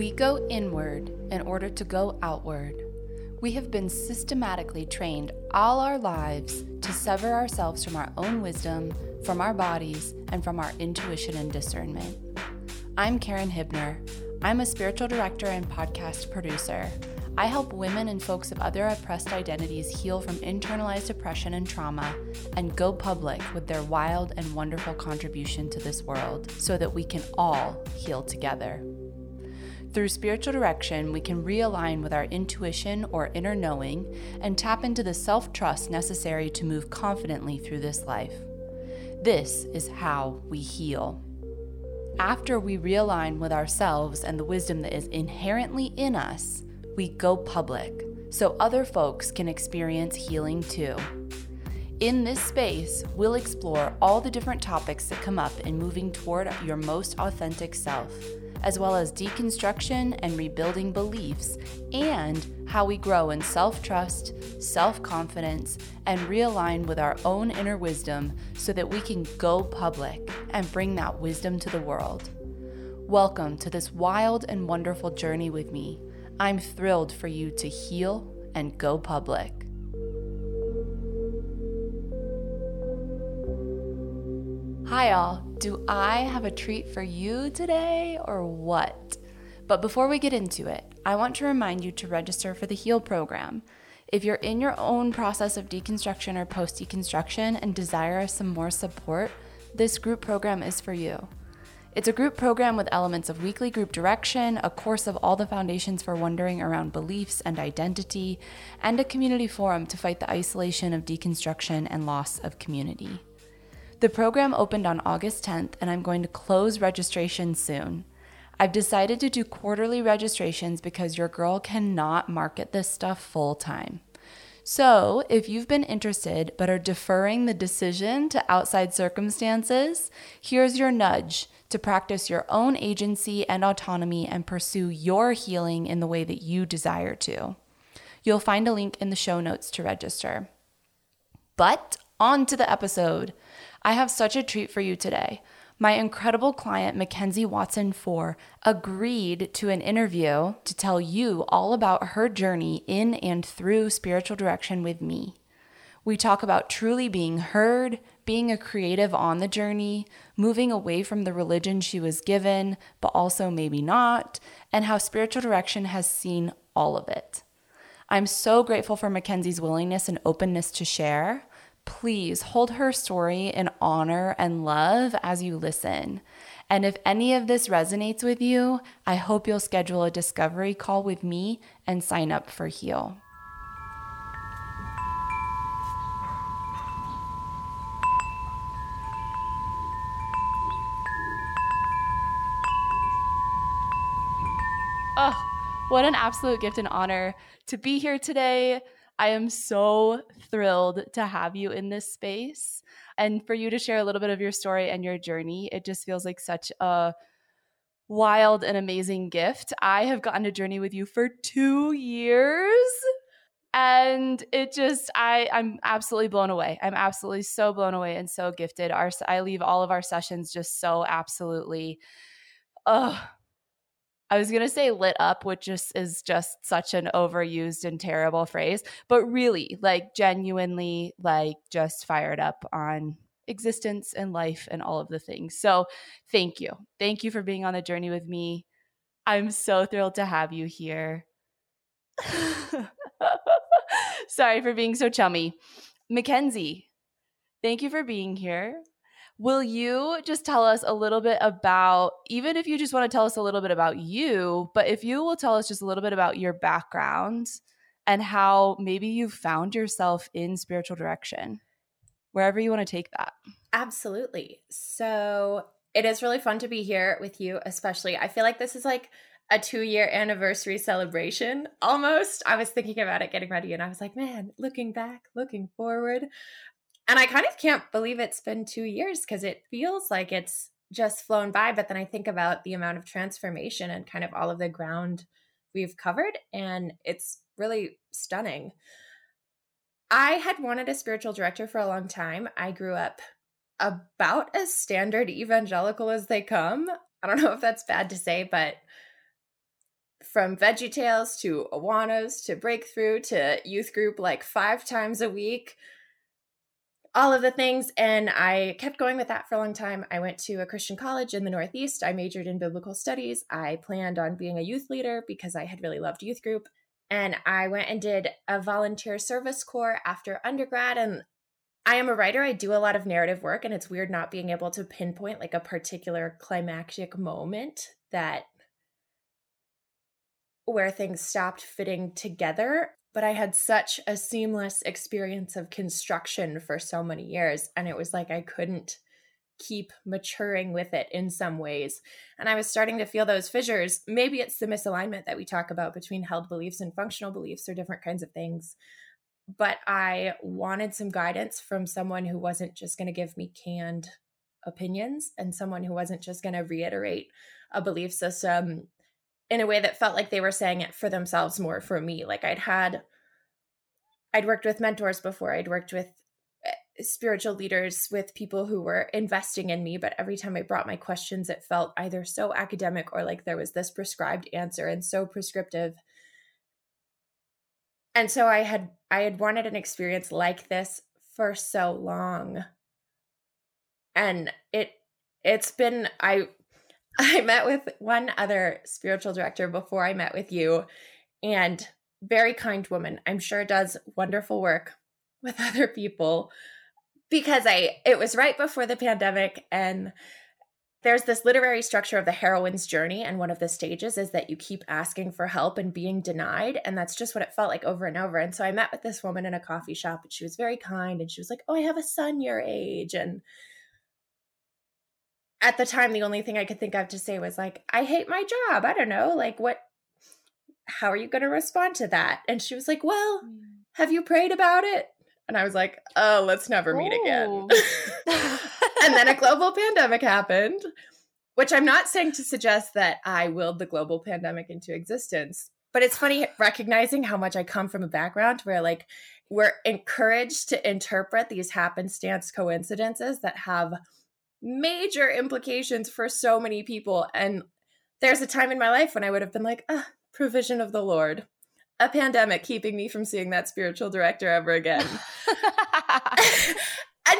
We go inward in order to go outward. We have been systematically trained all our lives to sever ourselves from our own wisdom, from our bodies, and from our intuition and discernment. I'm Carin Huebner. I'm a spiritual director and podcast producer. I help women and folks of other oppressed identities heal from internalized oppression and trauma and go public with their wild and wonderful contribution to this world so that we can all heal together. Through spiritual direction, we can realign with our intuition or inner knowing and tap into the self trust necessary to move confidently through this life. This is how we heal. After we realign with ourselves and the wisdom that is inherently in us, we go public so other folks can experience healing too. In this space, we'll explore all the different topics that come up in moving toward your most authentic self as well as deconstruction and rebuilding beliefs, and how we grow in self trust, self confidence, and realign with our own inner wisdom so that we can go public and bring that wisdom to the world. Welcome to this wild and wonderful journey with me. I'm thrilled for you to heal and go public. Hi, all. Do I have a treat for you today or what? But before we get into it, I want to remind you to register for the HEAL program. If you're in your own process of deconstruction or post deconstruction and desire some more support, this group program is for you. It's a group program with elements of weekly group direction, a course of all the foundations for wondering around beliefs and identity, and a community forum to fight the isolation of deconstruction and loss of community. The program opened on August 10th, and I'm going to close registration soon. I've decided to do quarterly registrations because your girl cannot market this stuff full time. So, if you've been interested but are deferring the decision to outside circumstances, here's your nudge to practice your own agency and autonomy and pursue your healing in the way that you desire to. You'll find a link in the show notes to register. But on to the episode. I have such a treat for you today. My incredible client, McKenzie Watson-Fore, agreed to an interview to tell you all about her journey in and through spiritual direction with me. We talk about truly being heard, being a creative on the journey, moving away from the religion she was given, but also maybe not, and how spiritual direction has seen all of it. I'm so grateful for McKenzie's willingness and openness to share please hold her story in honor and love as you listen. And if any of this resonates with you, I hope you'll schedule a discovery call with me and sign up for Heal. Oh, what an absolute gift and honor to be here today I am so thrilled to have you in this space and for you to share a little bit of your story and your journey. It just feels like such a wild and amazing gift. I have gotten a journey with you for two years. And it just, I, I'm absolutely blown away. I'm absolutely so blown away and so gifted. Our, I leave all of our sessions just so absolutely, oh, I was going to say lit up, which just is just such an overused and terrible phrase, but really like genuinely like just fired up on existence and life and all of the things. So, thank you. Thank you for being on the journey with me. I'm so thrilled to have you here. Sorry for being so chummy. McKenzie, thank you for being here. Will you just tell us a little bit about, even if you just want to tell us a little bit about you, but if you will tell us just a little bit about your background and how maybe you found yourself in spiritual direction, wherever you want to take that? Absolutely. So it is really fun to be here with you, especially. I feel like this is like a two year anniversary celebration almost. I was thinking about it getting ready and I was like, man, looking back, looking forward. And I kind of can't believe it's been two years because it feels like it's just flown by. But then I think about the amount of transformation and kind of all of the ground we've covered, and it's really stunning. I had wanted a spiritual director for a long time. I grew up about as standard evangelical as they come. I don't know if that's bad to say, but from Veggie Tales to Awanas to Breakthrough to youth group like five times a week. All of the things. And I kept going with that for a long time. I went to a Christian college in the Northeast. I majored in biblical studies. I planned on being a youth leader because I had really loved youth group. And I went and did a volunteer service corps after undergrad. And I am a writer. I do a lot of narrative work, and it's weird not being able to pinpoint like a particular climactic moment that where things stopped fitting together. But I had such a seamless experience of construction for so many years, and it was like I couldn't keep maturing with it in some ways. And I was starting to feel those fissures. Maybe it's the misalignment that we talk about between held beliefs and functional beliefs or different kinds of things. But I wanted some guidance from someone who wasn't just going to give me canned opinions and someone who wasn't just going to reiterate a belief system in a way that felt like they were saying it for themselves more for me. Like I'd had, I'd worked with mentors before, I'd worked with eh, spiritual leaders, with people who were investing in me. But every time I brought my questions, it felt either so academic or like there was this prescribed answer and so prescriptive. And so I had I had wanted an experience like this for so long. And it it's been I I met with one other spiritual director before I met with you, and very kind woman. I'm sure does wonderful work with other people because I it was right before the pandemic and there's this literary structure of the heroine's journey and one of the stages is that you keep asking for help and being denied and that's just what it felt like over and over and so i met with this woman in a coffee shop and she was very kind and she was like oh i have a son your age and at the time the only thing i could think of to say was like i hate my job i don't know like what how are you going to respond to that and she was like well mm. have you prayed about it and i was like oh let's never meet Ooh. again and then a global pandemic happened which i'm not saying to suggest that i willed the global pandemic into existence but it's funny recognizing how much i come from a background where like we're encouraged to interpret these happenstance coincidences that have major implications for so many people. And there's a time in my life when I would have been like, ah, provision of the Lord, a pandemic keeping me from seeing that spiritual director ever again. and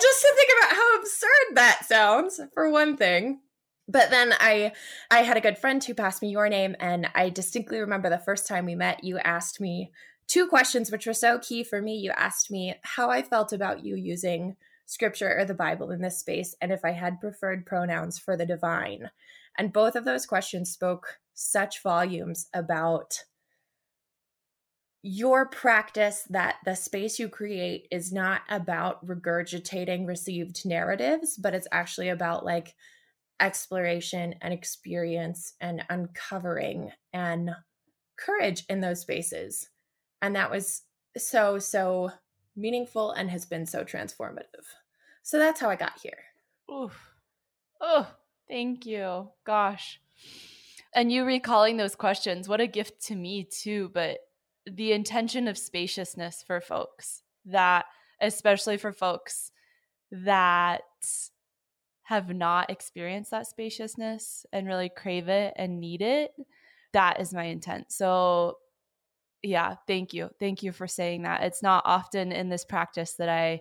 just to think about how absurd that sounds, for one thing. But then I I had a good friend who passed me your name and I distinctly remember the first time we met you asked me two questions which were so key for me. You asked me how I felt about you using scripture or the Bible in this space, and if I had preferred pronouns for the divine. And both of those questions spoke such volumes about your practice that the space you create is not about regurgitating received narratives, but it's actually about like exploration and experience and uncovering and courage in those spaces. And that was so, so meaningful and has been so transformative. So that's how I got here. Oof. Oh, thank you. Gosh. And you recalling those questions, what a gift to me too, but the intention of spaciousness for folks that especially for folks that have not experienced that spaciousness and really crave it and need it, that is my intent. So yeah, thank you. Thank you for saying that. It's not often in this practice that I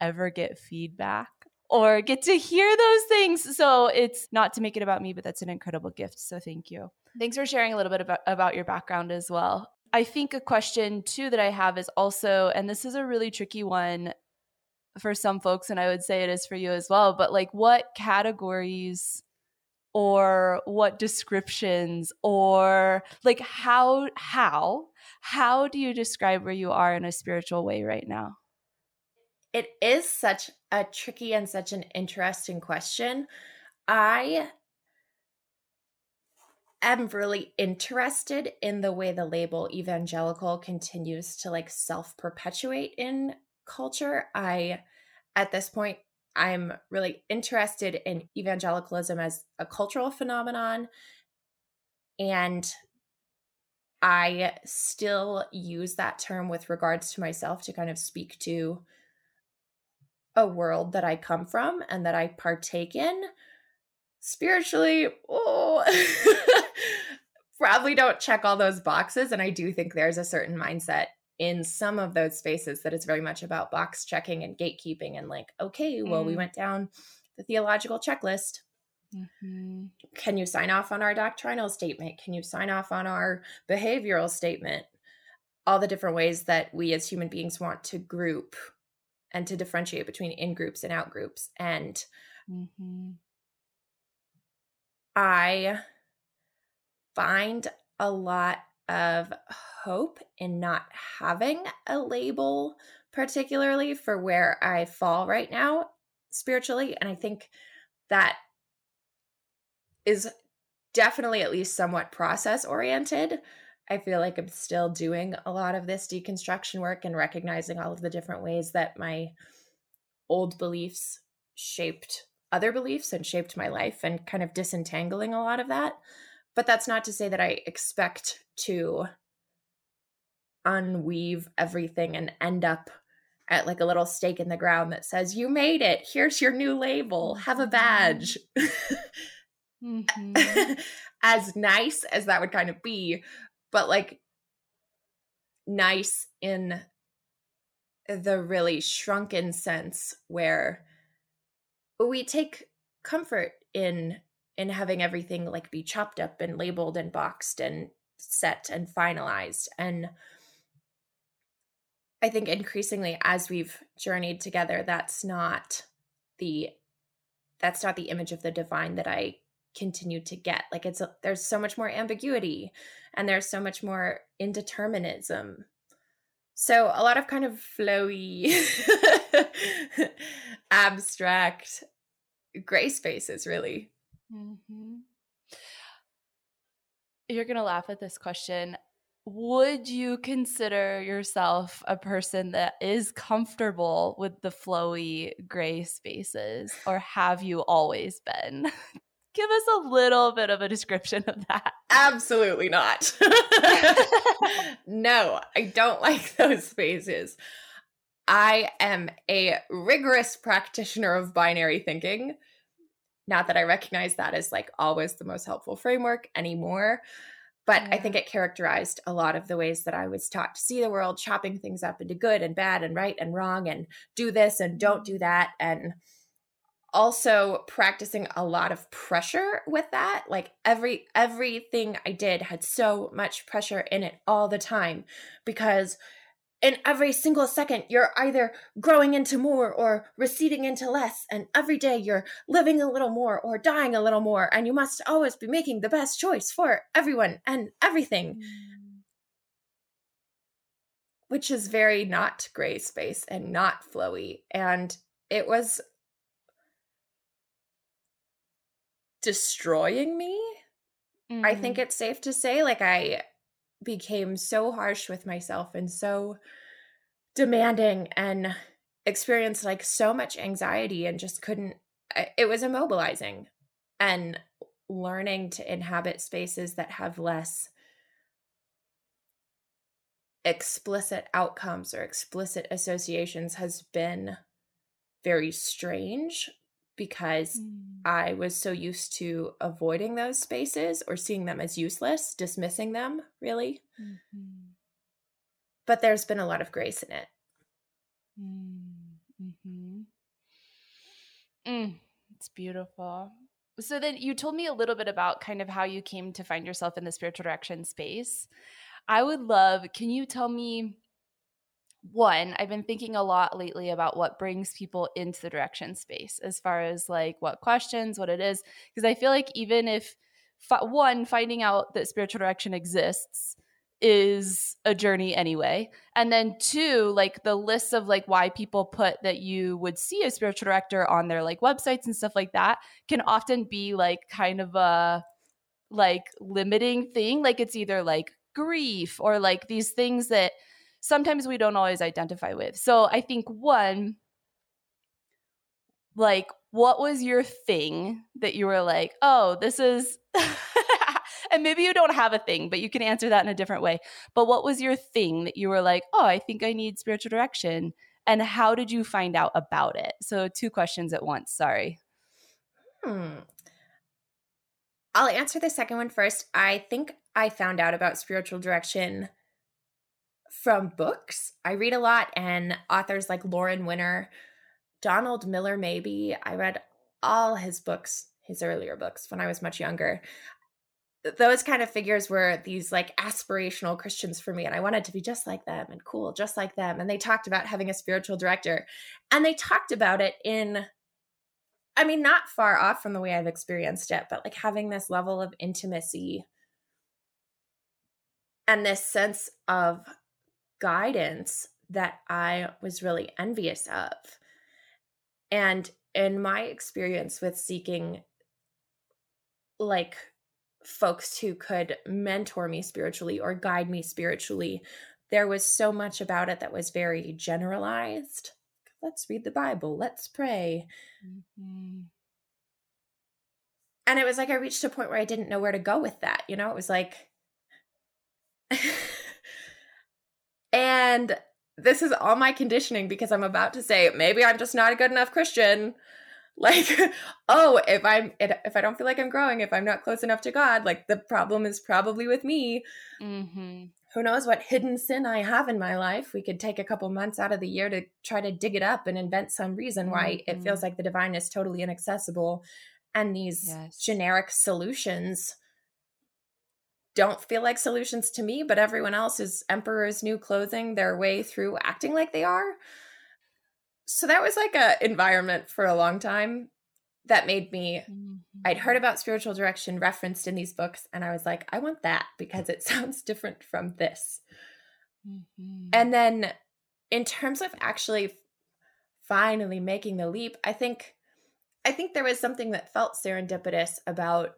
ever get feedback or get to hear those things. So it's not to make it about me, but that's an incredible gift. So thank you. Thanks for sharing a little bit about, about your background as well. I think a question too that I have is also, and this is a really tricky one for some folks, and I would say it is for you as well, but like what categories or what descriptions or like how how how do you describe where you are in a spiritual way right now it is such a tricky and such an interesting question i am really interested in the way the label evangelical continues to like self perpetuate in culture i at this point I'm really interested in evangelicalism as a cultural phenomenon. And I still use that term with regards to myself to kind of speak to a world that I come from and that I partake in spiritually. Oh, probably don't check all those boxes. And I do think there's a certain mindset in some of those spaces that is very much about box checking and gatekeeping and like, okay, well, mm. we went down the theological checklist. Mm-hmm. Can you sign off on our doctrinal statement? Can you sign off on our behavioral statement? All the different ways that we as human beings want to group and to differentiate between in groups and out groups. And mm-hmm. I find a lot of hope in not having a label, particularly for where I fall right now spiritually. And I think that is definitely at least somewhat process oriented. I feel like I'm still doing a lot of this deconstruction work and recognizing all of the different ways that my old beliefs shaped other beliefs and shaped my life and kind of disentangling a lot of that. But that's not to say that I expect to unweave everything and end up at like a little stake in the ground that says, You made it. Here's your new label. Have a badge. Mm-hmm. as nice as that would kind of be, but like nice in the really shrunken sense where we take comfort in in having everything like be chopped up and labeled and boxed and set and finalized. And i think increasingly as we've journeyed together that's not the that's not the image of the divine that i continue to get like it's a, there's so much more ambiguity and there's so much more indeterminism. So a lot of kind of flowy abstract gray spaces really. Mm-hmm. you're gonna laugh at this question. Would you consider yourself a person that is comfortable with the flowy gray spaces or have you always been give us a little bit of a description of that. Absolutely not. no, I don't like those spaces. I am a rigorous practitioner of binary thinking. Not that I recognize that as like always the most helpful framework anymore, but yeah. I think it characterized a lot of the ways that I was taught to see the world, chopping things up into good and bad and right and wrong and do this and don't mm-hmm. do that. And also practicing a lot of pressure with that like every everything i did had so much pressure in it all the time because in every single second you're either growing into more or receding into less and every day you're living a little more or dying a little more and you must always be making the best choice for everyone and everything mm. which is very not gray space and not flowy and it was destroying me. Mm-hmm. I think mm-hmm. it's safe to say like I became so harsh with myself and so demanding and experienced like so much anxiety and just couldn't it was immobilizing and learning to inhabit spaces that have less explicit outcomes or explicit associations has been very strange because mm. I was so used to avoiding those spaces or seeing them as useless, dismissing them, really. Mm-hmm. But there's been a lot of grace in it. Mm-hmm. Mm, it's beautiful. So then you told me a little bit about kind of how you came to find yourself in the spiritual direction space. I would love, can you tell me one, I've been thinking a lot lately about what brings people into the direction space as far as like what questions, what it is. Because I feel like even if, one, finding out that spiritual direction exists is a journey anyway. And then two, like the list of like why people put that you would see a spiritual director on their like websites and stuff like that can often be like kind of a like limiting thing. Like it's either like grief or like these things that sometimes we don't always identify with. So I think one, like, what was your thing that you were like, oh, this is, and maybe you don't have a thing, but you can answer that in a different way. But what was your thing that you were like, oh, I think I need spiritual direction? And how did you find out about it? So, two questions at once. Sorry. Hmm. I'll answer the second one first. I think I found out about spiritual direction from books. I read a lot, and authors like Lauren Winner, Donald Miller, maybe. I read all his books, his earlier books, when I was much younger. Those kind of figures were these like aspirational Christians for me, and I wanted to be just like them and cool, just like them. And they talked about having a spiritual director, and they talked about it in I mean, not far off from the way I've experienced it, but like having this level of intimacy and this sense of guidance that I was really envious of. And in my experience with seeking like folks who could mentor me spiritually or guide me spiritually, there was so much about it that was very generalized. Let's read the Bible, let's pray. Mm-hmm. And it was like I reached a point where I didn't know where to go with that. You know, it was like, and this is all my conditioning because I'm about to say maybe I'm just not a good enough Christian. Like, oh, if I'm if I don't feel like I'm growing, if I'm not close enough to God, like the problem is probably with me. Mm-hmm. Who knows what hidden sin I have in my life? We could take a couple months out of the year to try to dig it up and invent some reason why mm-hmm. it feels like the divine is totally inaccessible, and these yes. generic solutions don't feel like solutions to me, but everyone else is emperor's new clothing their way through acting like they are. So that was like a environment for a long time that made me mm-hmm. I'd heard about spiritual direction referenced in these books and I was like, I want that because it sounds different from this. Mm-hmm. And then in terms of actually finally making the leap, I think I think there was something that felt serendipitous about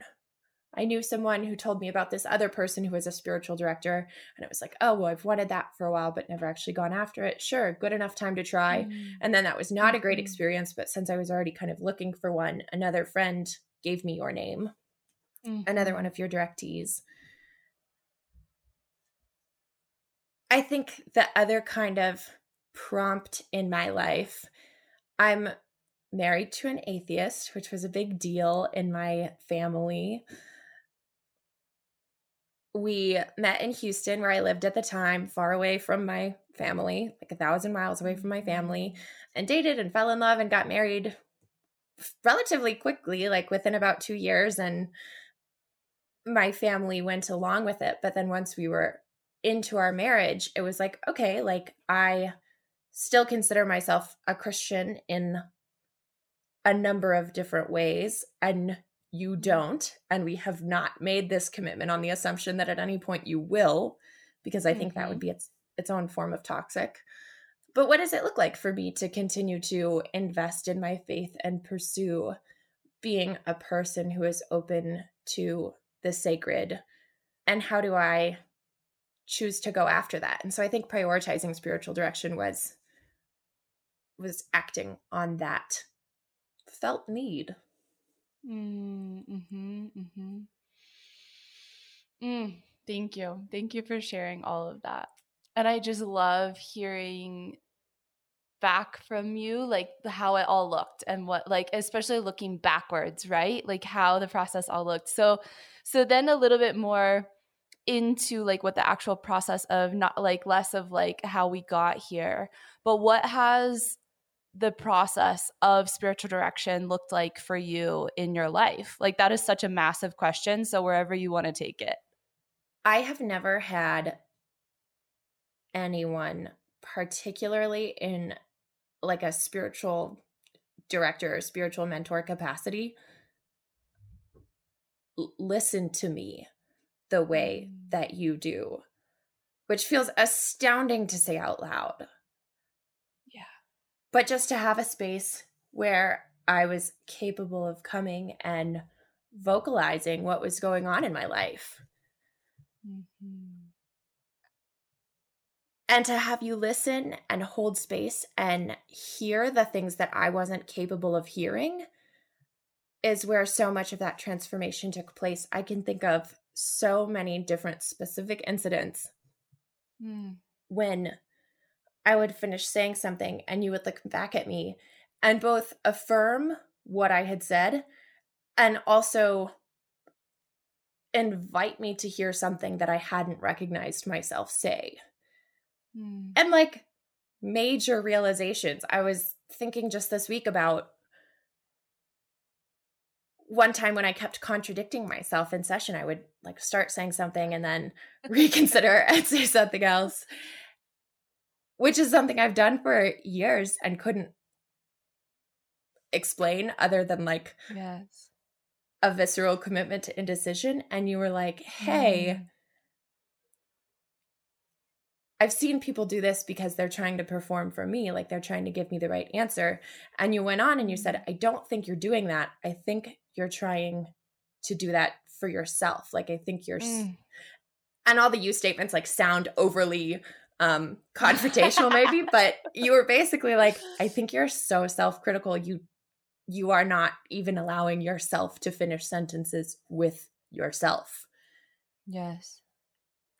I knew someone who told me about this other person who was a spiritual director. And it was like, oh, well, I've wanted that for a while, but never actually gone after it. Sure, good enough time to try. Mm-hmm. And then that was not a great mm-hmm. experience. But since I was already kind of looking for one, another friend gave me your name, mm-hmm. another one of your directees. I think the other kind of prompt in my life, I'm married to an atheist, which was a big deal in my family we met in Houston, where I lived at the time, far away from my family, like a thousand miles away from my mm-hmm. family, and dated and fell in love and got married relatively quickly, like within about two years. And my family went along with it. But then once we were into our marriage, it was like, okay, like I still consider myself a Christian in a number of different ways. And you don't and we have not made this commitment on the assumption that at any point you will because i think mm-hmm. that would mm-hmm. be its its own form of toxic but what does it look like for me to continue to invest in my faith and pursue being a person who is open to the sacred and how do i choose to go after that and so i think prioritizing spiritual direction was was acting on that felt need Mm, mm-hmm, mm-hmm. Mm, thank you. Thank you for sharing all of that. And I just love hearing back from you like how it all looked and what like especially looking backwards right like how the process all looked so so then a little bit more into like what the actual process of not like less of like how we got here but what has the process of spiritual direction looked like for you in your life? Like, that is such a massive question. So, wherever you want to take it. I have never had anyone, particularly in like a spiritual director or spiritual mentor capacity, l- listen to me the way mm. that you do, which feels astounding to say out loud but just to have a space where I was capable of coming and vocalizing what was going on in my life. Mm-hmm. And to have you listen and hold space and hear the things that I wasn't capable of hearing is where so much of that transformation took place. I can think of so many different specific incidents mm. when I would finish saying something and you would look back at me and both affirm what I had said and also invite me to hear something that I hadn't recognized myself say. Mm. And like major realizations. I was thinking just this week about one time when I kept contradicting myself in session, I would like start saying something and then reconsider and say something else, which is something I've done for years and couldn't explain other than like Yes. a visceral commitment to indecision. And you were like, hey, Mm. I've seen people do this because they're trying to perform for me, like they're trying to give me the right answer. And you went on and you said, I don't think you're doing that. I think you're trying to do that for yourself. Like I think you're s- Mm. and all the you statements like sound overly um confrontational maybe, but you were basically like, I think you're so self-critical. You you are not even allowing yourself to finish sentences with yourself Yes.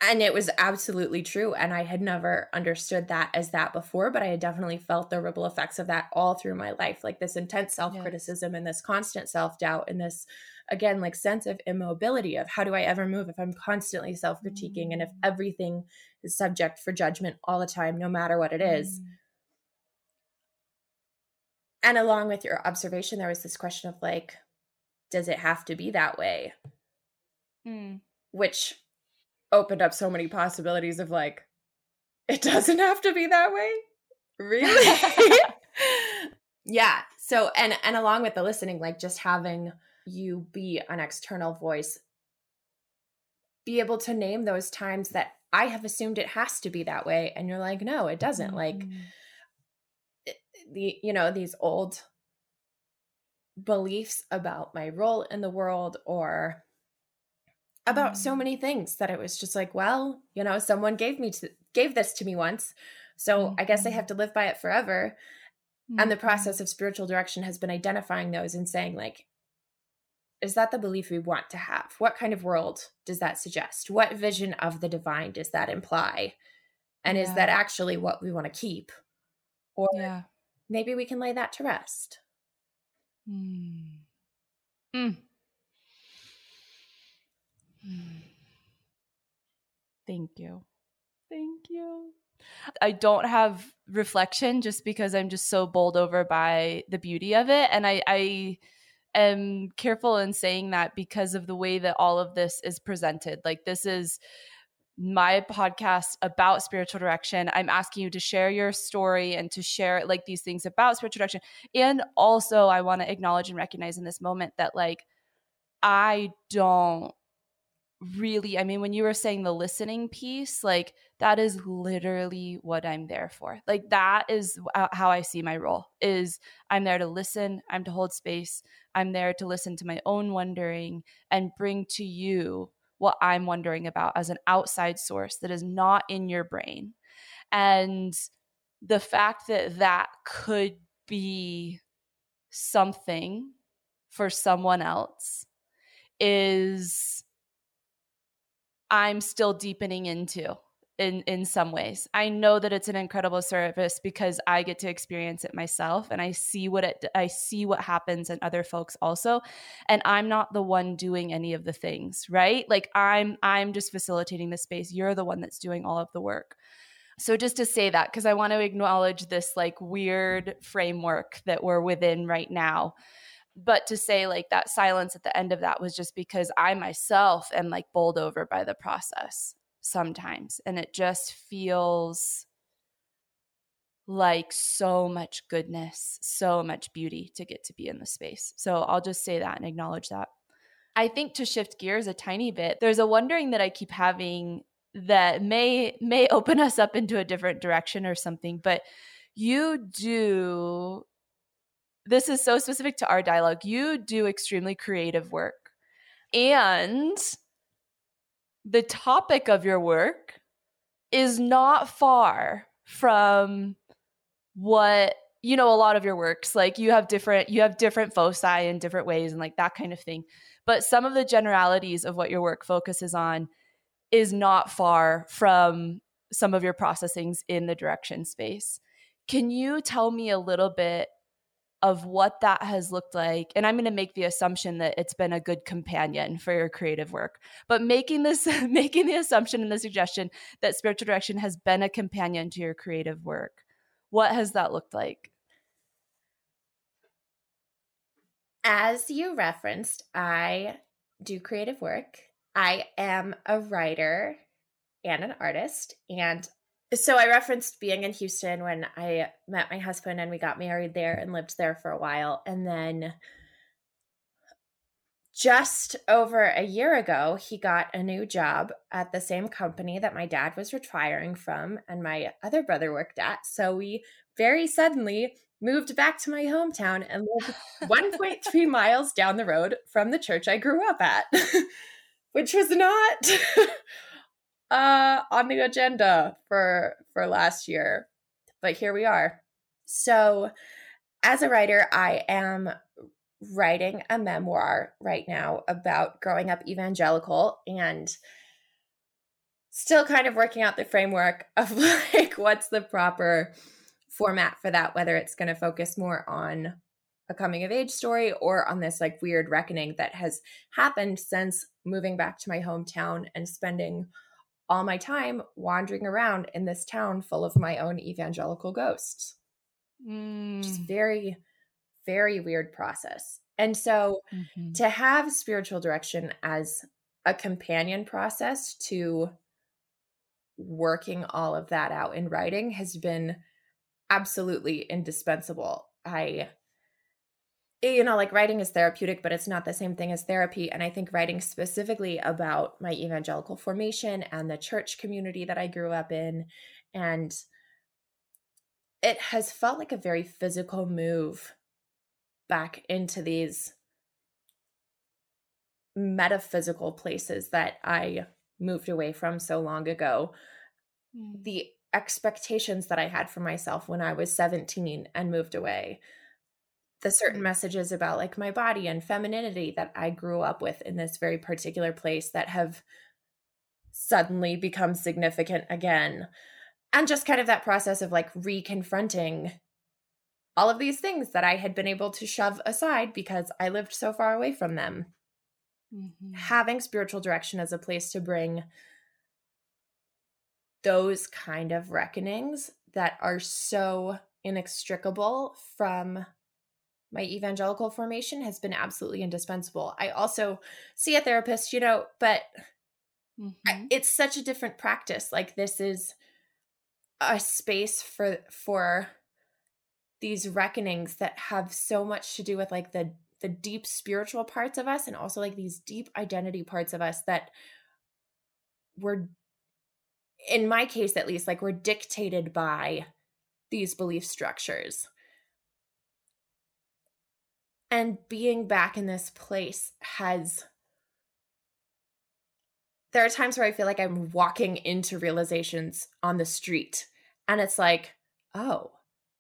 and it was absolutely true and i had never understood that as that before but i had definitely felt the ripple effects of that all through my life like this intense self-criticism and this constant self-doubt and this again like sense of immobility of how do i ever move if i'm constantly self-critiquing and if Mm. everything is subject for judgment all the time no matter what it is Mm. and along with your observation there was this question of like does it have to be that way Mm. which opened up so many possibilities of like it doesn't have to be that way really yeah so and and along with the listening like just having you be an external voice be able to name those times that i have assumed it has to be that way and you're like no it doesn't like Mm. the you know these old beliefs about my role in the world or about so Mm. many things that it was just like well you know someone gave me to, gave this to me once so i guess i Mhm. have to live by it forever and the Mhm. process of spiritual direction has been identifying those and saying like is that the belief we want to have what kind of world does that suggest what vision of the divine does that imply and is that actually what we want to keep or Yeah. maybe we can lay that to rest Mm. Mm. Mm. Thank you. Thank you. I don't have reflection just because I'm just so bowled over by the beauty of it. And I, I am careful in saying that because of the way that all of this is presented. Like, this is my podcast about spiritual direction. I'm asking you to share your story and to share like these things about spiritual direction. And also, I want to acknowledge and recognize in this moment that, like, I don't really, I mean, when you were saying the listening piece, like, that is literally what I'm there for. Like, that is how I see my role is I'm there to listen, I'm to hold space, I'm there to listen to my own wondering and bring to you what I'm wondering about as an outside source that is not in your brain. And the fact that that could be something for someone else is I'm still deepening into in in some ways. I know that it's an incredible service because I get to experience it myself and I see what it I see what happens in other folks also and I'm not the one doing any of the things, right? Like I'm I'm just facilitating the space. You're the one that's doing all of the work. So just to say that because I want to acknowledge this like weird framework that we're within right now but to say like that silence at the end of that was just because I myself am like bowled over by the process sometimes. And it just feels like so much goodness, so much beauty to get to be in the space. So I'll just say that and acknowledge that. I think to shift gears a tiny bit, there's a wondering that I keep having that may may open us up into a different direction or something, but you do this is so specific to our dialogue. You do extremely creative work. And the topic of your work is not far from what you know a lot of your works like you have different you have different foci in different ways and like that kind of thing. But some of the generalities of what your work focuses on is not far from some of your processings in the direction space. Can you tell me a little bit of what that has looked like and i'm going to make the assumption that it's been a good companion for your creative work but making this making the assumption and the suggestion that spiritual direction has been a companion to your creative work what has that looked like? As you referenced i do creative work. I am a writer and an artist and so I referenced being in Houston when I met my husband and we got married there and lived there for a while. And then just over a year ago, he got a new job at the same company that my dad was retiring from and my other brother worked at. So we very suddenly moved back to my hometown and lived 1.3 miles down the road from the church I grew up at, which was not uh, on the agenda for for last year, but here we are. So, as a writer, I am writing a memoir right now about growing up evangelical and still kind of working out the framework of like what's the proper format for that whether it's going to focus more on a coming of age story or on this like weird reckoning that has happened since moving back to my hometown and spending all my time wandering around in this town full of my own evangelical ghosts. Mm. Just very, very weird process. And so mm-hmm. to have spiritual direction as a companion process to working all of that out in writing has been absolutely indispensable. I you know, like writing is therapeutic, but it's not the same thing as therapy. And I think writing specifically about my evangelical formation and the church community that I grew up in, and it has felt like a very physical move back into these metaphysical places that I moved away from so long ago. Mm. The expectations that I had for myself when I was 17 and moved away the certain mm-hmm. messages about like my body and femininity that I grew up with in this very particular place that have suddenly become significant again. And just kind of that process of like reconfronting all of these things that I had been able to shove aside because I lived so far away from them. Mm-hmm. Having spiritual direction as a place to bring those kind of reckonings that are so inextricable from my evangelical formation has been absolutely indispensable. I also see a therapist, you know, but mm-hmm. I, it's such a different practice. Like this is a space for for these reckonings that have so much to do with like the the deep spiritual parts of us and also like these deep identity parts of us that were in my case at least like were dictated by these belief structures and being back in this place has there are times where I feel like I'm walking into realizations on the street and it's like, oh,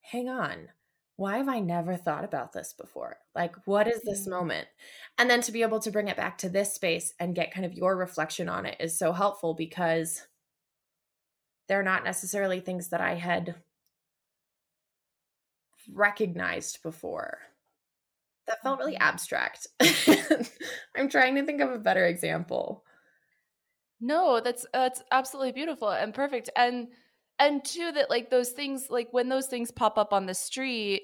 hang on. Why have I never thought about this before? Like, what is this mm-hmm. moment? And then to be able to bring it back to this space and get kind of your reflection on it is so helpful because they're not necessarily things that I had recognized before. That felt really mm-hmm. abstract. I'm trying to think of a better example. No, that's that's absolutely beautiful and perfect. And and two that like those things like when those things pop up on the street,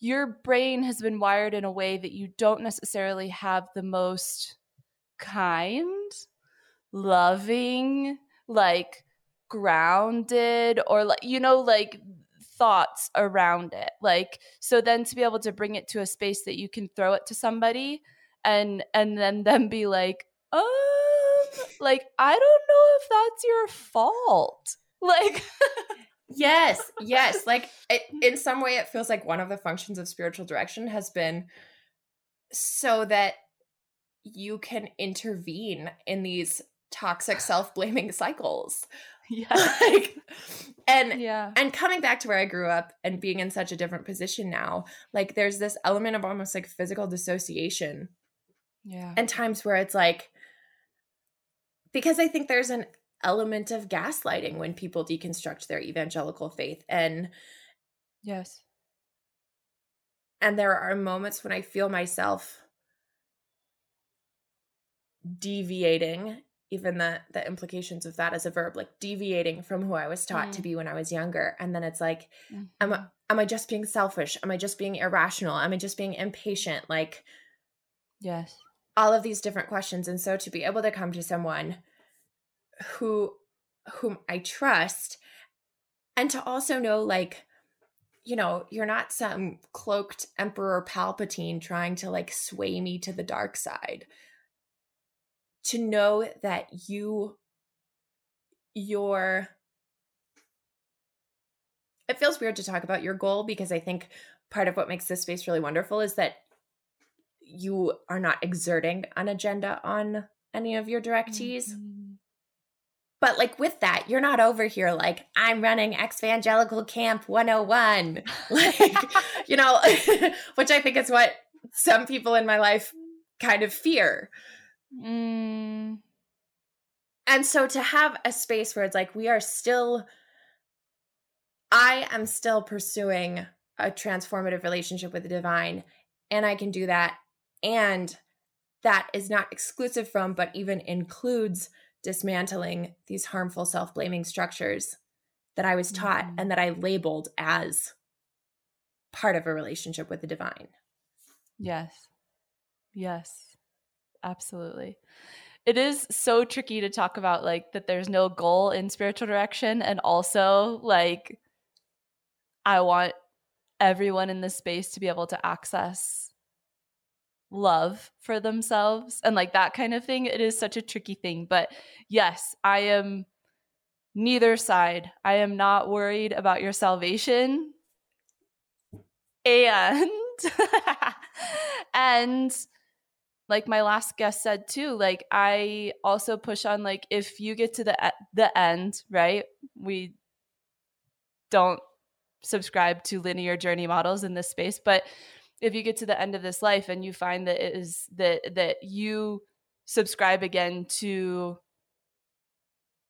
your brain has been wired in a way that you don't necessarily have the most kind, loving, like grounded or like you know like thoughts around it. Like so then to be able to bring it to a space that you can throw it to somebody and and then them be like um like i don't know if that's your fault. Like yes yes. Like it, in some way it feels like one of the functions of spiritual direction has been so that you can intervene in these toxic self-blaming cycles yeah. Like and yeah. and coming back to where i grew up and being in such a different position now like there's this element of almost like physical dissociation yeah. and times where it's like because i think there's an element of gaslighting when people deconstruct their evangelical faith and yes. and there are moments when I feel myself deviating even the the implications of that as a verb like deviating from who i was taught mm. to be when i was younger. And then it's like mm-hmm. am I, am i just being selfish? Am i just being irrational? Am i just being impatient? Like yes. all of these different questions. And so to be able to come to someone who whom i trust and to also know like you know you're not some cloaked emperor palpatine trying to like sway me to the dark side to know that you your it feels weird to talk about your goal because I think part of what makes this space really wonderful is that you are not exerting an agenda on any of your directees. Mm-hmm. But like with that, you're not over here like I'm running evangelical Camp 101. Like, you know, which I think is what some people in my life kind of fear. Mm. And so to have a space where it's like we are still I am still pursuing a transformative relationship with the divine and I can do that and that is not exclusive from but even includes dismantling these harmful self-blaming structures that I was taught mm. and that I labeled as part of a relationship with the divine. Yes. Yes. Absolutely. It is so tricky to talk about like that there's no goal in spiritual direction and also like I want everyone in this space to be able to access love for themselves and like that kind of thing. It is such a tricky thing, but yes, I am neither side. I am not worried about your salvation and and like my last guest said too like i also push on like if you get to the the end right we don't subscribe to linear journey models in this space but if you get to the end of this life and you find that it is that that you subscribe again to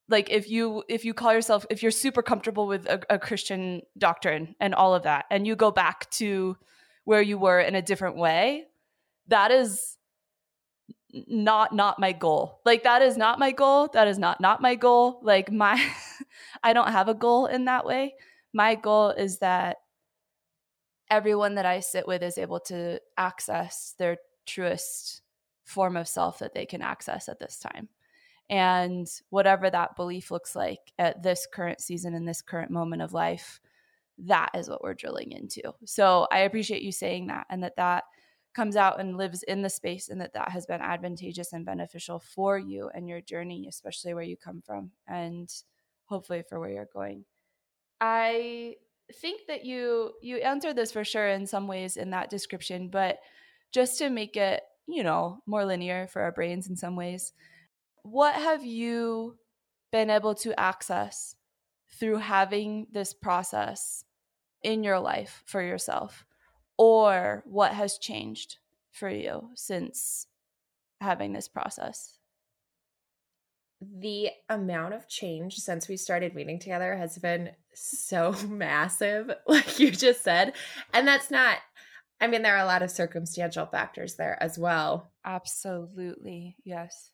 like if you if you call yourself if you're super comfortable with a, a christian doctrine and all of that and you go back to where you were in a different way that is not not my goal. Like that is not my goal. That is not not my goal. Like my i don't have a goal in that way. My goal is that everyone that i sit with is able to access their truest form of self that they can access at this time. And whatever that belief looks like at this current season in this current moment of life that is what we're drilling into. So i appreciate you saying that and that that comes out and lives in the space and that that has been advantageous and beneficial for you and your journey especially where you come from and hopefully for where you're going. I think that you you answered this for sure in some ways in that description but just to make it you know more linear for our brains in some ways what have you been able to access through having this process in your life for yourself or what has changed for you since having this process? The amount of change since we started meeting together has been so massive, like you just said. And that's not, I mean, there are a lot of circumstantial factors there as well. Absolutely. Yes.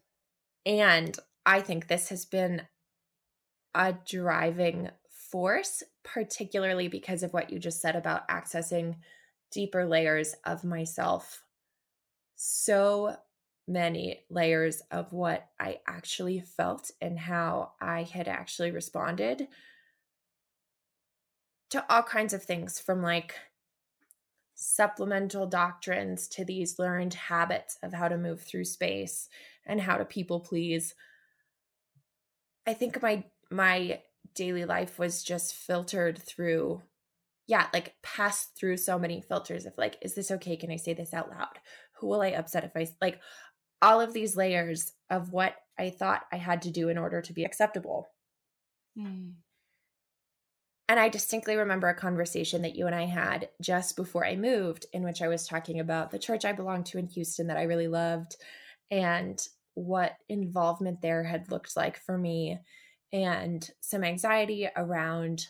And I think this has been a driving force, particularly because of what you just said about accessing deeper layers of myself. So many layers of what I actually felt and how I had actually responded to all kinds of things from like supplemental doctrines to these learned habits of how to move through space and how to people please. I think my my daily life was just filtered through yeah, like pass through so many filters of like, is this okay? Can I say this out loud? Who will I upset if I like all of these layers of what I thought I had to do in order to be acceptable. Mm. And I distinctly remember a conversation that you and I had just before I moved, in which I was talking about the church I belonged to in Houston that I really loved and what involvement there had looked like for me, and some anxiety around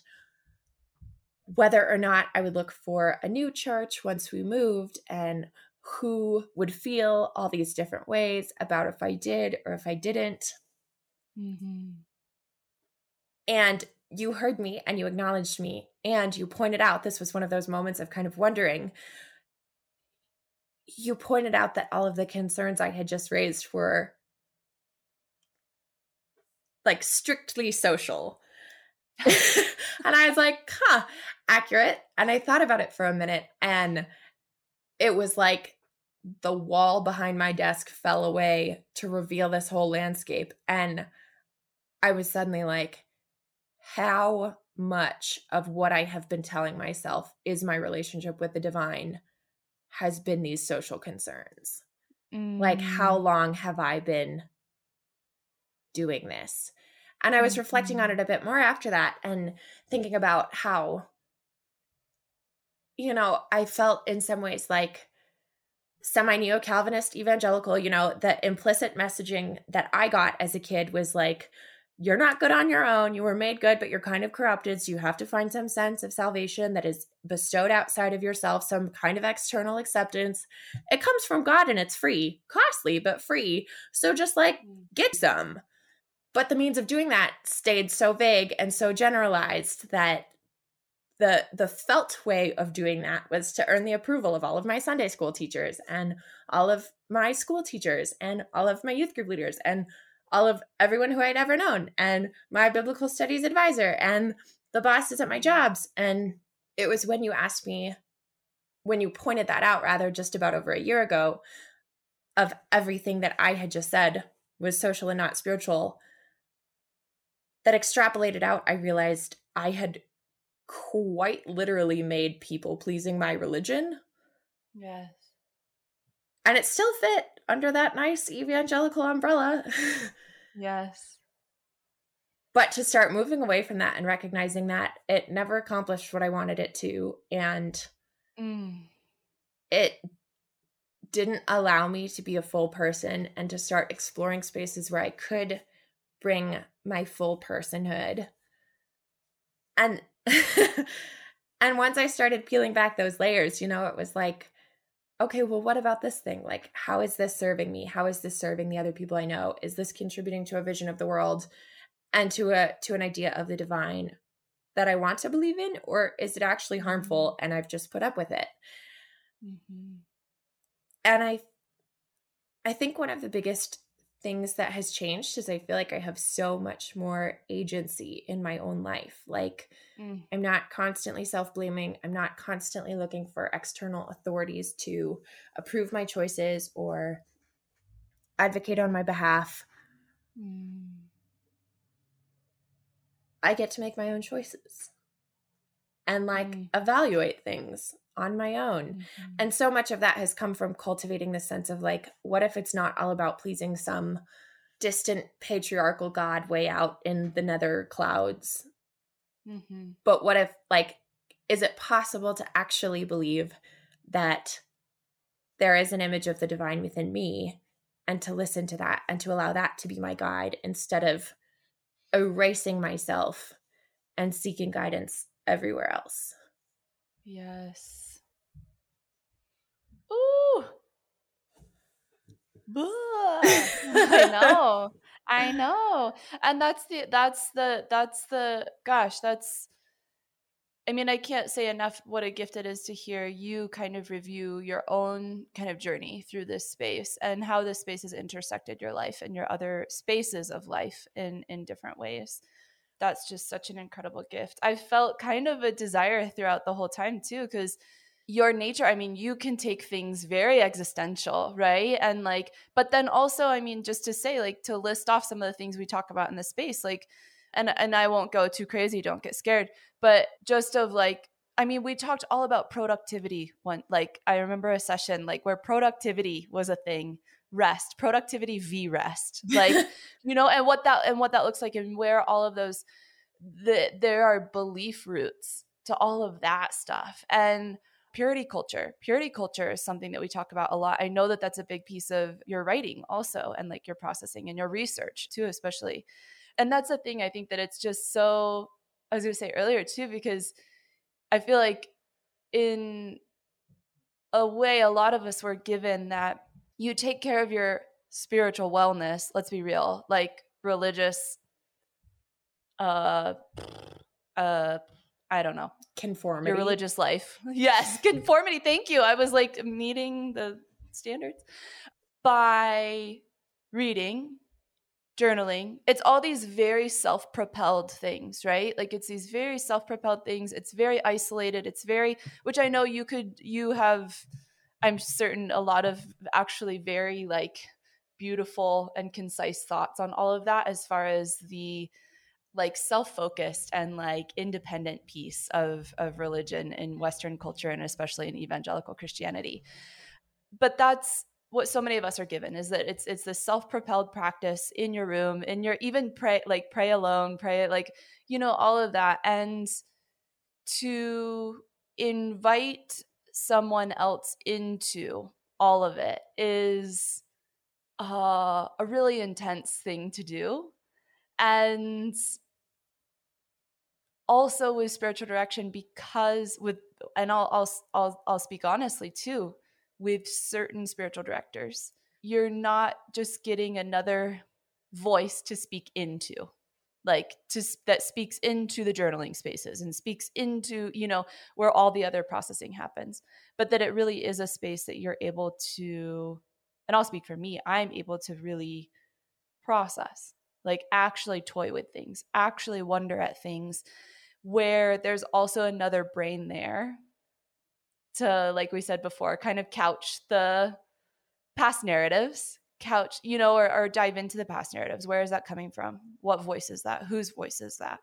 whether or not I would look for a new church once we moved and who would feel all these different ways about if I did or if I didn't. Mm-hmm. And you heard me and you acknowledged me and you pointed out this was one of those moments of kind of wondering. You pointed out that all of the concerns I had just raised were like strictly social. and I was like, huh, accurate. And I thought about it for a minute and it was like the wall behind my desk fell away to reveal this whole landscape. And I was suddenly like, how much of what I have been telling myself is my relationship with the divine has been these social concerns. Mm. Like, how mm. long have I been doing this? And I was reflecting on mm-hmm. it a bit more after that and thinking about how, you know, I felt in some ways like semi neo Calvinist evangelical, you know, the implicit messaging that I got as a kid was like, you're not good on your own. You were made good, but you're kind of corrupted. So you have to find some sense of salvation that is bestowed outside of yourself, some kind of external acceptance. It comes from God and it's free, costly, but free. So just like mm. get some. But the means of doing that stayed so vague and so generalized that the the felt way of doing that was to earn the approval of all of my Sunday school teachers and all of my school teachers and all of my youth group leaders and all of everyone who I'd ever known and my biblical studies advisor and the bosses at my jobs. And it was when you asked me when you pointed that out rather just about over a year ago of everything that I had just said was social and not spiritual that extrapolated out I realized I had quite literally made people pleasing my religion. Yes. And it still fit under that nice evangelical umbrella. yes. But to start moving away from that and recognizing that it never accomplished what I wanted it to. And mm. it didn't allow me to be a full person and to start exploring spaces where I could bring my full personhood. And and once I started peeling back those layers, you know, it was like, okay, well, what about this thing? Like, how is this serving me? How is this serving the other people I know? Is this contributing to a vision of the world and to a to an idea of the divine that I want to believe in, or is it actually harmful mm-hmm. and I've just put up with it? Mm-hmm. And I, I think one of the biggest things that has changed is I feel like I have so much more agency in my own life. Like mm. I'm not constantly self-blaming. I'm not constantly looking for external authorities to approve my choices or advocate on my behalf. Mm. I get to make my own choices and like mm. evaluate things on my own. Mm-hmm. And so much of that has come from cultivating the sense of like, what if it's not all about pleasing some distant patriarchal God way out in the nether clouds? Mm-hmm. But what if, like, is it possible to actually believe that there is an image of the divine within me and to listen to that and to allow that to be my guide instead of erasing myself and seeking guidance everywhere else? Yes. Ooh. I know. I know. And that's the that's the that's the gosh, that's I mean, I can't say enough what a gift it is to hear you kind of review your own kind of journey through this space and how this space has intersected your life and your other spaces of life in in different ways. That's just such an incredible gift. I felt kind of a desire throughout the whole time too cuz your nature i mean you can take things very existential right and like but then also i mean just to say like to list off some of the things we talk about in the space like and and i won't go too crazy don't get scared but just of like i mean we talked all about productivity one like i remember a session like where productivity was a thing rest productivity v rest. Like you know and what that and what that looks like and where all of those the, there are belief roots to all of that stuff. And purity culture purity culture is something that we talk about a lot. I know that that's a big piece of your writing also and like your processing and your research too especially. And that's the thing i think that it's just so i was going to say earlier too because I feel like in a way, a lot of us were given that you take care of your spiritual wellness. Let's be real, like religious, uh, uh, I don't know, conformity, your religious life. yes, conformity. Thank you. I was like meeting the standards by reading journaling it's all these very self-propelled things right like it's these very self-propelled things it's very isolated it's very which i know you could you have i'm certain a lot of actually very like beautiful and concise thoughts on all of that as far as the like self-focused and like independent piece of of religion in western culture and especially in evangelical christianity. But that's what so many of us are given is that it's it's this self-propelled practice in your room in your even pray like pray alone pray like you know all of that. And to invite someone else into all of it is uh, a really intense thing to do and also with spiritual direction because with and I'll I'll I'll, I'll speak honestly too with certain spiritual directors. You're not just getting another voice to speak into like to that speaks into the journaling spaces and speaks into you know where all the other processing happens but that it really is a space that you're able to and I'll speak for me I'm able to really process like actually toy with things actually wonder at things where there's also another brain there to like we said before kind of couch the past narratives couch you know or, or dive into the past narratives. Where is that coming from? What voice is that? Whose voice is that?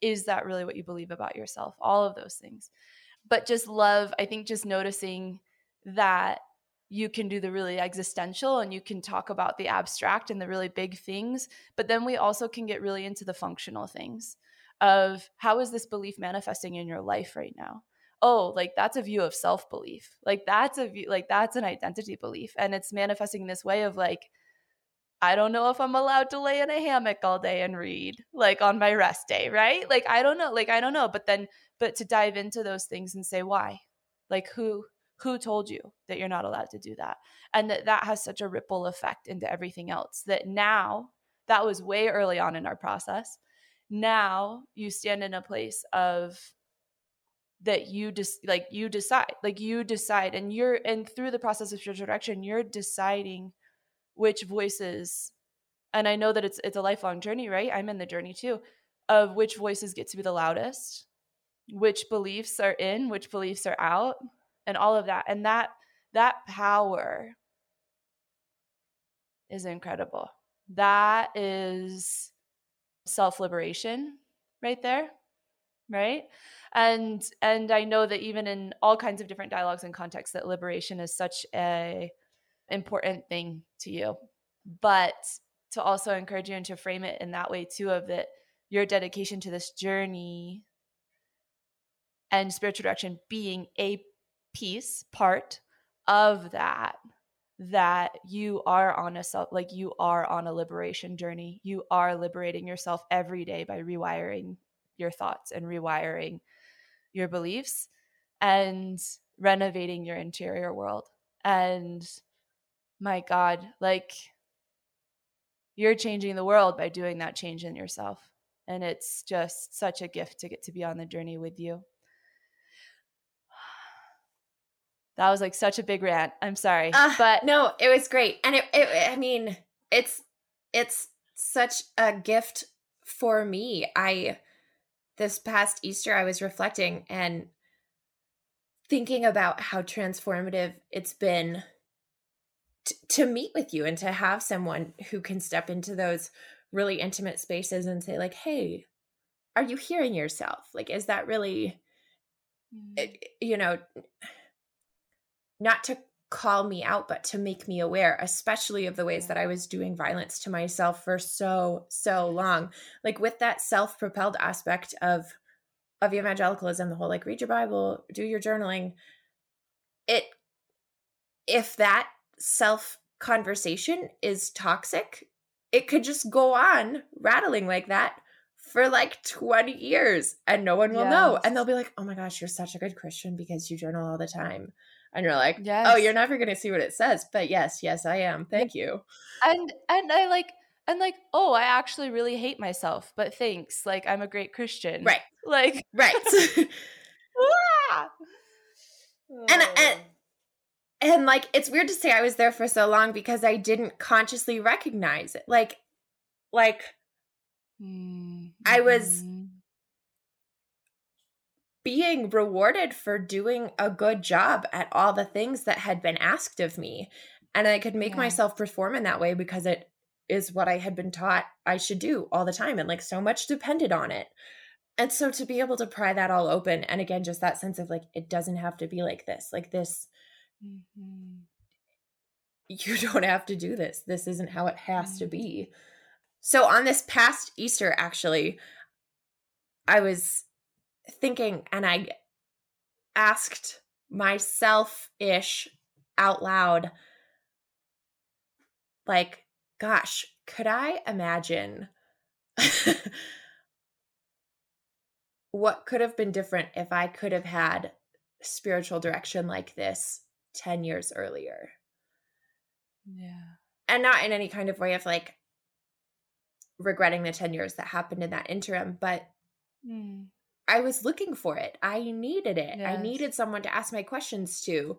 Is that really what you believe about yourself? All of those things. But just love i think just noticing that you can do the really existential and you can talk about the abstract and the really big things but then we also can get really into the functional things of how is this belief manifesting in your life right now oh like that's a view of self-belief like that's a view like that's an identity belief and it's manifesting this way of like I don't know if I'm allowed to lay in a hammock all day and read like on my rest day, right? Like I don't know, like I don't know, but then but to dive into those things and say why? Like who who told you that you're not allowed to do that? And that that has such a ripple effect into everything else that now that was way early on in our process. Now you stand in a place of that you just like you decide like you decide and you're and through the process of spiritual direction you're deciding which voices and i know that it's it's a lifelong journey right? I'm in the journey too of which voices get to be the loudest which beliefs are in which beliefs are out and all of that and that that power is incredible. That is self-liberation right there right? And and i know that even in all kinds of different dialogues and contexts that liberation is such a important thing to you. But to also encourage you and to frame it in that way too of that your dedication to this journey and spiritual direction being a piece part of that that you are on a self like you are on a liberation journey. You are liberating yourself every day by rewiring your thoughts and rewiring your beliefs and renovating your interior world. And my God, like you're changing the world by doing that change in yourself. And it's just such a gift to get to be on the journey with you. That was like such a big rant. I'm sorry. Uh, but no, it was great. And it, it I mean, it's it's such a gift for me. I this past Easter, I was reflecting and thinking about how transformative it's been t- to meet with you and to have someone who can step into those really intimate spaces and say, like, hey, are you hearing yourself? Like, is that really, mm. you know, not to call me out, but to make me aware, especially of the ways that I was doing violence to myself for so, so long. Like with that self-propelled aspect of of evangelicalism, the whole like read your Bible, do your journaling. It if that self conversation is toxic, it could just go on rattling like that for like 20 years and no one will yes. know. And they'll be like, oh my gosh, you're such a good Christian because you journal all the time. And you're like, yes. oh, you're never going to see what it says. But yes, yes, I am. Thank you. And, and I like, and like, oh, I actually really hate myself, but thanks. Like, I'm a great Christian. Right. Like, right. ah! and, and, and like, it's weird to say I was there for so long because I didn't consciously recognize it. Like, like, mm-hmm. I was mm-hmm. Being rewarded for doing a good job at all the things that had been asked of me. And I could make yeah. myself perform in that way because it is what I had been taught I should do all the time. And like so much depended on it. And so to be able to pry that all open, and again, just that sense of like, it doesn't have to be like this, like this. Mm-hmm. You don't have to do this. This isn't how it has mm-hmm. to be. So on this past Easter, actually, I was thinking and I asked myself ish out loud, like, gosh, could I imagine what could have been different if I could have had spiritual direction like this 10 years earlier? Yeah. And not in any kind of way of like regretting the 10 years that happened in that interim, but mm. I was looking for it. I needed it. Yes. I needed someone to ask my questions to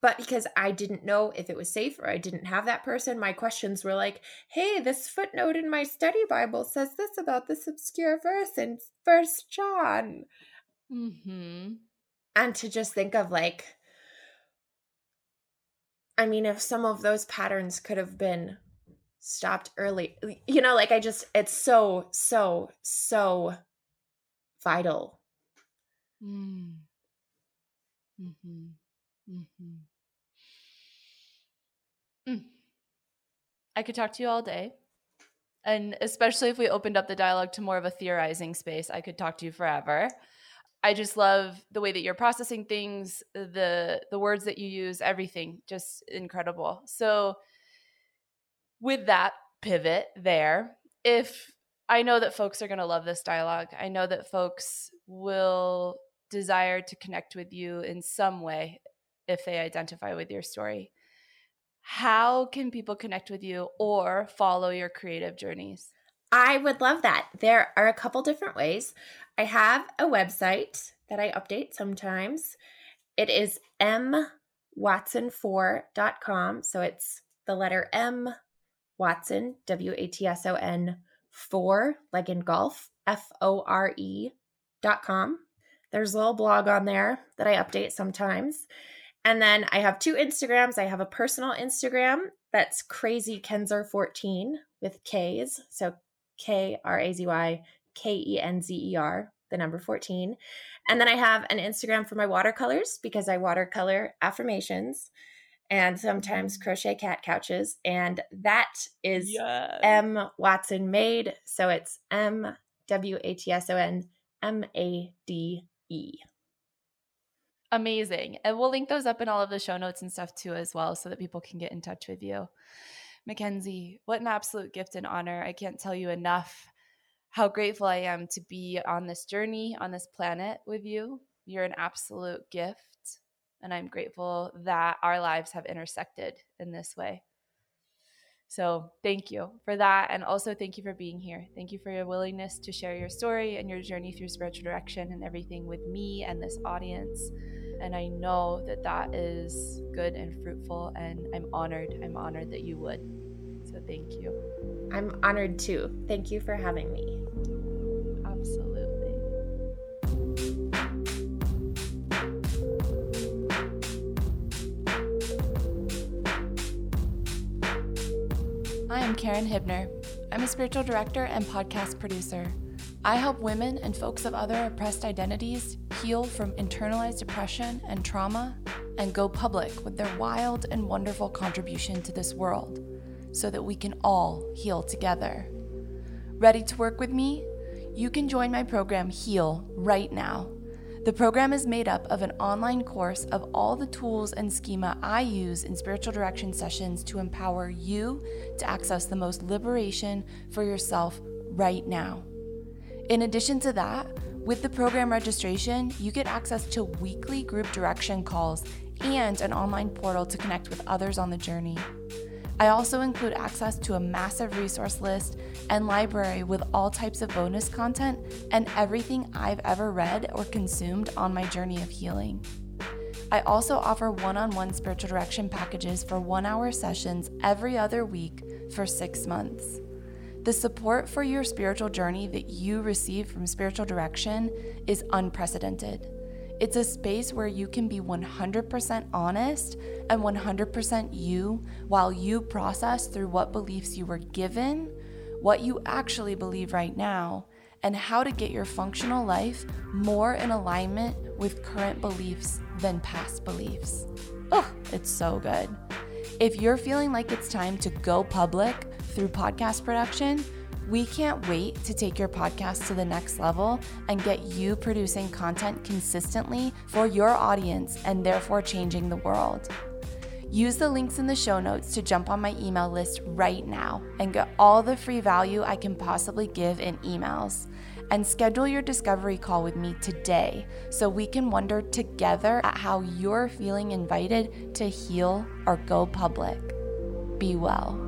but because I didn't know if it was safe or I didn't have that person, my questions were like, hey, this footnote in my study Bible says this about this obscure verse in First John. Mm-hmm. And to just think of like, I mean, if some of those patterns could have been stopped early, you know, like I just, it's so, so, so vital. Mm. Mm-hmm. Mm-hmm. Mm. I could talk to you all day. And especially if we opened up the dialogue to more of a theorizing space, I could talk to you forever. I just love the way that you're processing things, the the words that you use, everything, just incredible. So with that pivot there, if I know that folks are going to love this dialogue, I know that folks will desire to connect with you in some way if they identify with your story how can people connect with you or follow your creative journeys? I would love that. There are a couple different ways. I have a website that I update sometimes. It is MWatsonFore.com. So it's the letter M Watson, W A T S O N 4, like in golf, F O R E dot com. There's a little blog on there that I update sometimes. And then I have two Instagrams. I have a personal Instagram that's crazy Kenzer14 with K's. So K R A Z Y K E N Z E R, the number 14. And then I have an Instagram for my watercolors because I watercolor affirmations and sometimes crochet cat couches. And that is yes. M Watson Made. So it's M W A T S O N M A D E amazing. And we'll link those up in all of the show notes and stuff too, as well, so that people can get in touch with you. McKenzie, what an absolute gift and honor. I can't tell you enough how grateful I am to be on this journey, on this planet with you. You're an absolute gift. And I'm grateful that our lives have intersected in this way. So, thank you for that. And also, thank you for being here. Thank you for your willingness to share your story and your journey through spiritual direction and everything with me and this audience. And I know that that is good and fruitful. And I'm honored. I'm honored that you would. So, thank you. I'm honored too. Thank you for having me. I'm Carin Huebner. I'm a spiritual director and podcast producer. I help women and folks of other oppressed identities heal from internalized depression and trauma and go public with their wild and wonderful contribution to this world so that we can all heal together. Ready to work with me? You can join my program Heal right now. The program is made up of an online course of all the tools and schema I use in spiritual direction sessions to empower you to access the most liberation for yourself right now. In addition to that, with the program registration, you get access to weekly group direction calls and an online portal to connect with others on the journey. I also include access to a massive resource list and library with all types of bonus content and everything I've ever read or consumed on my journey of healing. I also offer one on one spiritual direction packages for one hour sessions every other week for six months. The support for your spiritual journey that you receive from spiritual direction is unprecedented. It's a space where you can be 100% honest and 100% you while you process through what beliefs you were given, what you actually believe right now, and how to get your functional life more in alignment with current beliefs than past beliefs. Oh, it's so good. If you're feeling like it's time to go public through podcast production, we can't wait to take your podcast to the next level and get you producing content consistently for your audience and therefore changing the world. Use the links in the show notes to jump on my email list right now and get all the free value I can possibly give in emails. And schedule your discovery call with me today so we can wonder together at how you're feeling invited to heal or go public. Be well.